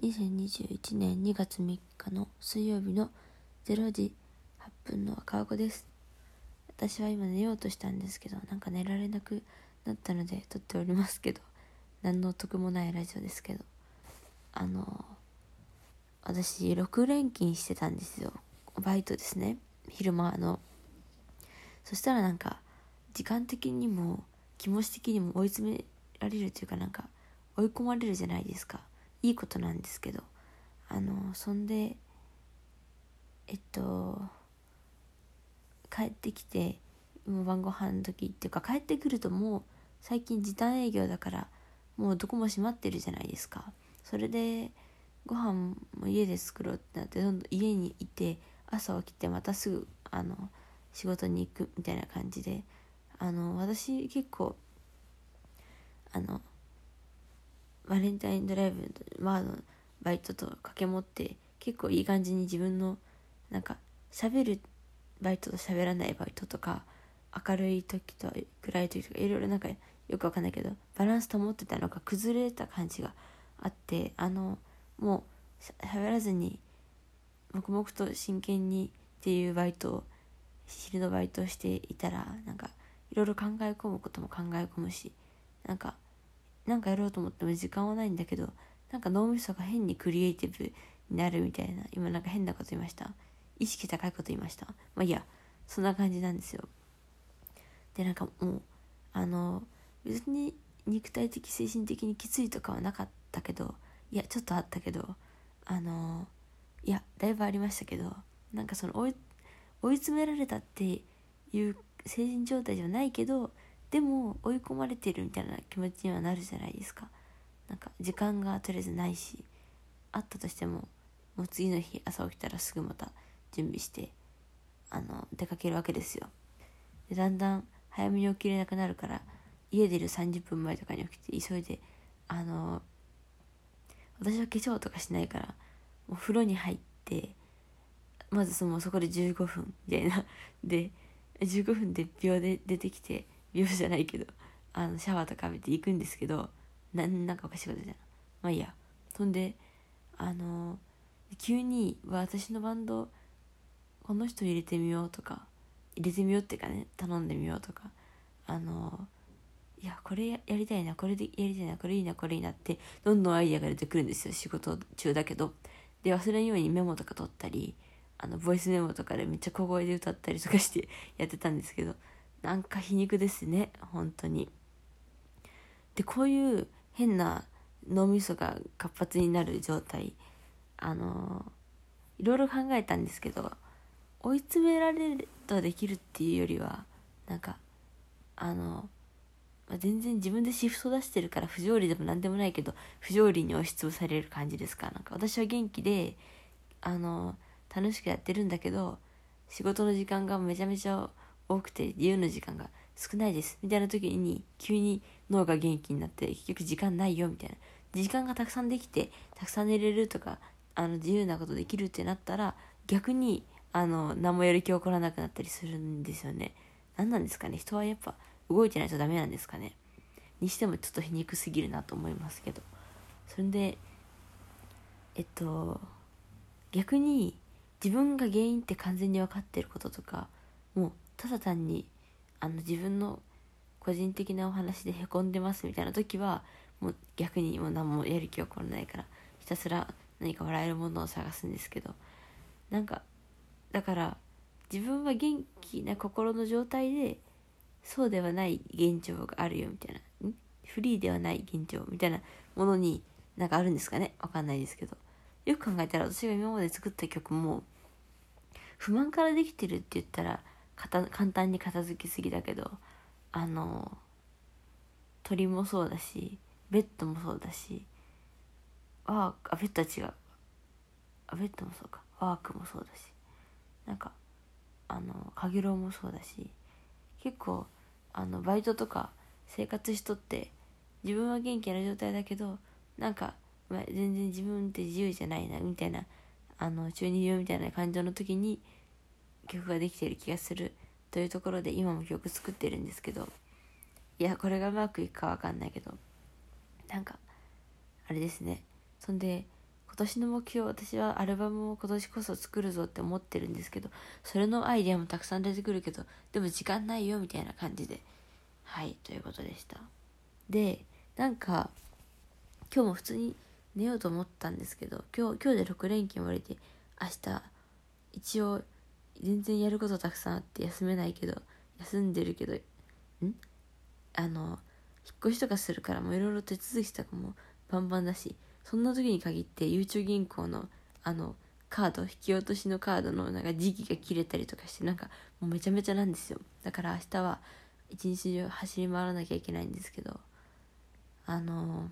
2021年2月3日の水曜日の0時8分の赤子です。私は今寝ようとしたんですけどなんか寝られなくなったので撮っておりますけど何の得もないラジオですけど。あの私6連勤してたんですよ。バイトですね。昼間の。そしたらなんか時間的にも気持ち的にも追い詰められるというかなんか追い込まれるじゃないですか。いいことなんですけどあのそんでえっと帰ってきてもう晩ご飯の時っていうか帰ってくるともう最近時短営業だからもうどこも閉まってるじゃないですか。それでご飯も家で作ろうってなってどんどん家にいて朝起きてまたすぐあの仕事に行くみたいな感じであの私結構あのバレンタインドライブののバイトと掛け持って結構いい感じに自分のなんか喋るバイトと喋らないバイトとか明るい時と暗い時とかいろいろなんかよくわかんないけどバランス保ってたのが崩れた感じがあってあのもう喋らずに黙々と真剣にっていうバイトを昼のバイトをしていたらなんかいろいろ考え込むことも考え込むしなんかなんかやろうと思っても時間はないんだけどなんか脳みそが変にクリエイティブになるみたいな今なんか変なこと言いました。意識高いこと言いましたまあいいやそんな感じなんですよ。でなんかもうあの別に肉体的精神的にきついとかはなかったけどいやちょっとあったけどあのいやだいぶありましたけどなんかその追い追い詰められたっていう精神状態じゃないけどでも追い込まれてるみたいな気持ちにはなるじゃないですか。なんか時間がとりあえずないしあったとしてももう次の日朝起きたらすぐまた準備してあの出かけるわけですよ。でだんだん早めに起きれなくなるから家出る30分前とかに起きて急いであの私は化粧とかしないからもう風呂に入ってまずそのそこで15分みたいな。で15分で秒で出てきて秒じゃないけどあのシャワーとか浴びて行くんですけどなんなんかおかしいことじゃんまあいいや。そんであの急に私のバンドこの人入れてみようとか入れてみようっていうかね頼んでみようとかあのいやこれやりたいなこれでやりたいなこれいいなこれいいなってどんどんアイデアが出てくるんですよ仕事中だけど。で忘れんようにメモとか取ったりあのボイスメモとかでめっちゃ小声で歌ったりとかしてやってたんですけどなんか皮肉ですね本当に。でこういう変な脳みそが活発になる状態あのいろいろ考えたんですけど追い詰められるとできるっていうよりはなんかあの、まあ、全然自分でシフト出してるから不条理でも何でもないけど不条理に押しつぶされる感じですか？なんか私は元気であの楽しくやってるんだけど仕事の時間がめちゃめちゃ多くて自由の時間が少ないです。みたいな時に急に脳が元気になって結局時間ないよみたいな。時間がたくさんできてたくさん寝れるとかあの自由なことできるってなったら逆にあの何もやる気起こらなくなったりするんですよね。何なんですかね。人はやっぱ動いてないとダメなんですかね。にしてもちょっと皮肉すぎるなと思いますけど。それでえっと逆に自分が原因って完全に分かってることとかもうただ単にあの自分の個人的なお話でへこんでますみたいな時はもう逆にもう何もやる気起こらないからひたすら何か笑えるものを探すんですけどなんかだから自分は元気な心の状態でそうではない現状があるよみたいなフリーではない現状みたいなものになんかあるんですかね？わかんないですけど。よく考えたら私が今まで作った曲も不満からできてるって言ったら簡単に片付きすぎだけどあの鳥もそうだしベッドもそうだしワークあベッドは違う。あベッドもそうか。ワークもそうだし。なんかあのかげろうもそうだし結構あのバイトとか生活しとって自分は元気な状態だけどなんか、まあ、全然自分って自由じゃないなみたいなあの中二病みたいな感情の時に曲ができてる気がするというところで今も曲作ってるんですけどいやこれがうまくいくかわかんないけどなんかあれですね。そんで今年の目標私はアルバムを今年こそ作るぞって思ってるんですけどそれのアイデアもたくさん出てくるけどでも時間ないよみたいな感じではいということでした。でなんか今日も普通に寝ようと思ったんですけど今日今日で6連休も終わりで明日一応全然やることたくさんあって休めないけど休んでるけどん？あの引っ越しとかするからもういろいろ手続きとかもバンバンだしそんな時に限ってゆうちょ銀行のあのカード引き落としのカードのなんか時期が切れたりとかしてなんかもうめちゃめちゃなんですよ。だから明日は一日中走り回らなきゃいけないんですけどあの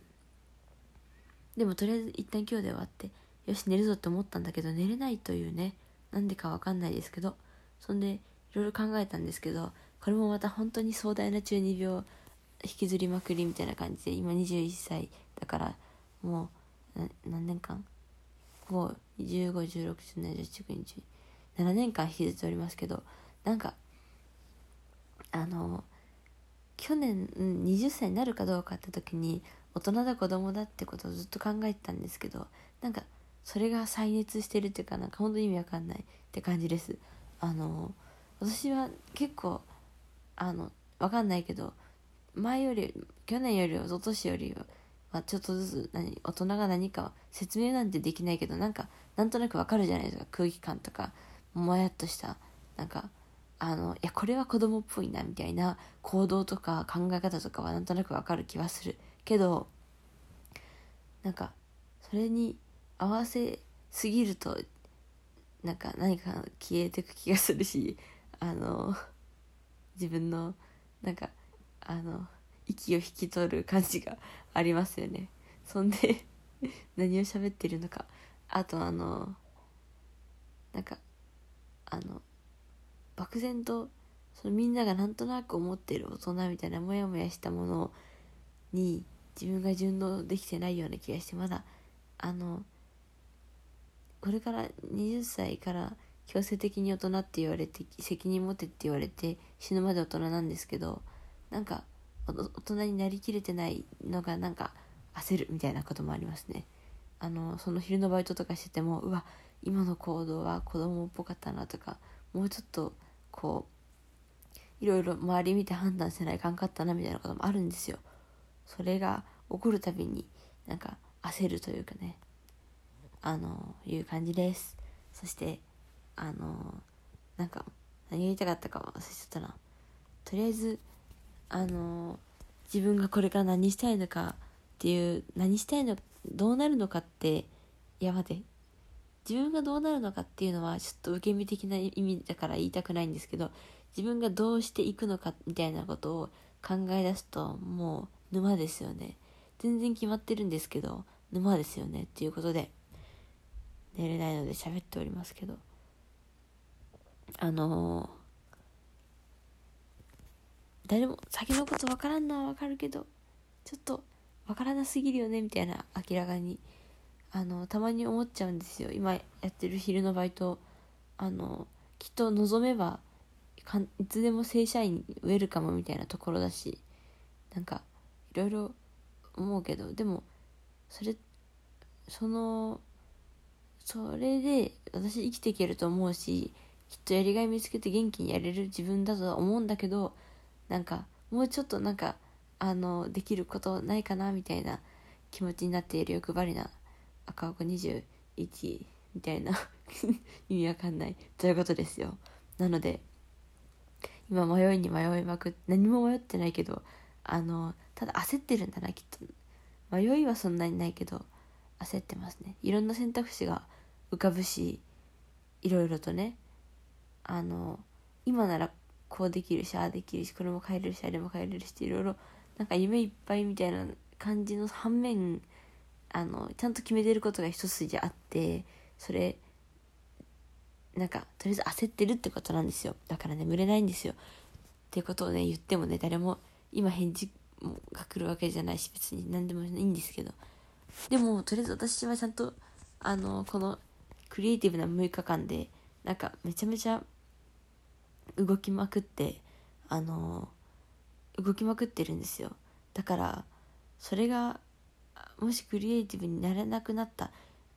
でもとりあえず一旦今日で終わってよし寝るぞって思ったんだけど寝れないというねなんでかわかんないですけどそんでいろいろ考えたんですけどこれもまた本当に壮大な中二病引きずりまくりみたいな感じで今21歳だからもう何年間？5151617181920 7年間引きずっておりますけどなんかあの去年、20歳になるかどうかって時に大人だ子供だってことをずっと考えてたんですけどなんかそれが再熱してるっていうかなんか本当に意味わかんないって感じです。あの私は結構あのわかんないけど前より去年より一昨年よりはまちょっとずつ何大人が何か説明なんてできないけどなんかなんとなくわかるじゃないですか。空気感とかもやっとした。なんかあのいやこれは子供っぽいなみたいな行動とか考え方とかはなんとなくわかる気はする。けどなんかそれに合わせすぎるとなんか何か消えてく気がするしあの自分のなんかあの息を引き取る感じがありますよね。そんで 何を喋ってるのか。あとあのなんかあの漠然とそのみんながなんとなく思ってる大人みたいなモヤモヤしたものに自分が順応できてないような気がしてまだあのこれから20歳から強制的に大人って言われて責任持てって言われて死ぬまで大人なんですけどなんか大人になりきれてないのがなんか焦るみたいなこともありますね。あのその昼のバイトとかしててもうわ今の行動は子供っぽかったなとかもうちょっとこういろいろ周り見て判断せないかんかったなみたいなこともあるんですよ。それが起こるたびになんか焦るというかね。あのいう感じです。そしてあのなんか何が言いたかったか忘れちゃったな。とりあえずあの自分がこれから何したいのかっていう何したいのどうなるのかっていや待て。自分がどうなるのかっていうのはちょっと受け身的な意味だから言いたくないんですけど自分がどうしていくのかみたいなことを考え出すともう沼ですよね。全然決まってるんですけど沼ですよねっていうことで。寝れないので喋っておりますけど。あのー誰も先のこと分からんのは分かるけどちょっと分からなすぎるよねみたいな明らかにあのたまに思っちゃうんですよ。今やってる昼のバイトあのきっと望めばかいつでも正社員ウェルカムみたいなところだしなんかいろいろ思うけどでもそれそのそれで私生きていけると思うしきっとやりがい見つけて元気にやれる自分だとは思うんだけどなんかもうちょっとなんかあのできることないかなみたいな気持ちになっている欲張りな赤岡21みたいな 意味わかんないということですよ。なので今迷いに迷いまくって何も迷ってないけどあのただ焦ってるんだなきっと。迷いはそんなにないけど焦ってますね。いろんな選択肢が浮かぶしいろいろとね。あの今ならこうできるしああできるしこれも変えれるしあれも変えれるしいろいろなんか夢いっぱいみたいな感じの反面あのちゃんと決めてることが一筋あってそれなんかとりあえず焦ってるってことなんですよ。だから眠れないんですよ。っていうことをね言ってもね誰も今返事もが来るわけじゃないし別に何でもいいんですけど。でもとりあえず私はちゃんとあのこのクリエイティブな6日間でなんかめちゃめちゃ動きまくってあの動きまくってるんですよ。だからそれがもしクリエイティブになれなくなった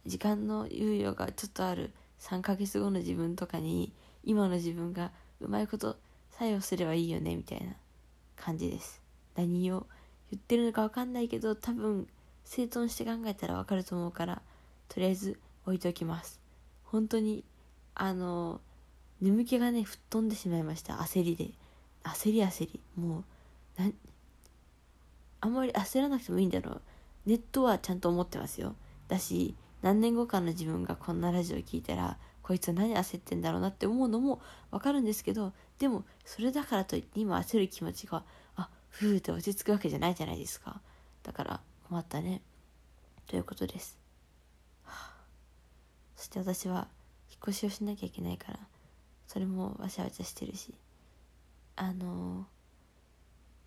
時間の猶予がちょっとある3ヶ月後の自分とかに今の自分がうまいこと作用すればいいよねみたいな感じです。何を言ってるのか分かんないけど多分整頓して考えたら分かると思うからとりあえず置いておきます。本当にあの眠気がね吹っ飛んでしまいました。焦りで。焦り焦り。もうなあんまり焦らなくてもいいんだろう。ネットはちゃんと思ってますよ。だし何年後かの自分がこんなラジオ聞いたらこいつは何焦ってんだろうなって思うのもわかるんですけどでもそれだからといって今焦る気持ちがあふーって落ち着くわけじゃないじゃないですか。だから困ったね。ということです、そして私は引っ越しをしなきゃいけないからそれもわちゃわちゃしてるし。あの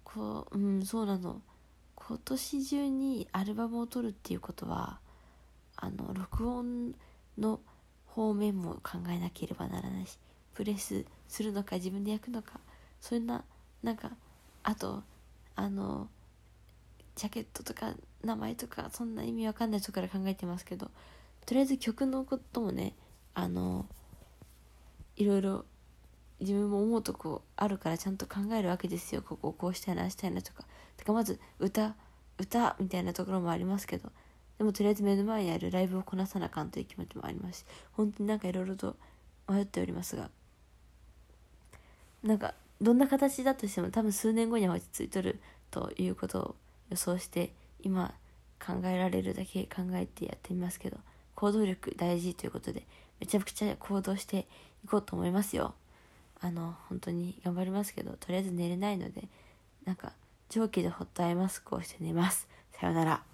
こううんそうなの。今年中にアルバムを撮るっていうことはあの録音の方面も考えなければならないしプレスするのか自分で焼くのかそんななんかあとあのジャケットとか名前とかそんな意味わかんないとこから考えてますけどとりあえず曲のこともねあのいろいろ自分も思うとこあるからちゃんと考えるわけですよ。ここをこうしたいなしたいなとか。てかまず歌歌みたいなところもありますけど。でもとりあえず目の前にあるライブをこなさなあかんという気持ちもありますし。本当になんかいろいろと迷っておりますが。なんかどんな形だとしても多分数年後には落ち着いとるということを予想して今考えられるだけ考えてやってみますけど。行動力大事ということでめちゃくちゃ行動していこうと思いますよ。あの本当に頑張りますけどとりあえず寝れないのでなんか蒸気でホットアイマスクをして寝ます。さようなら。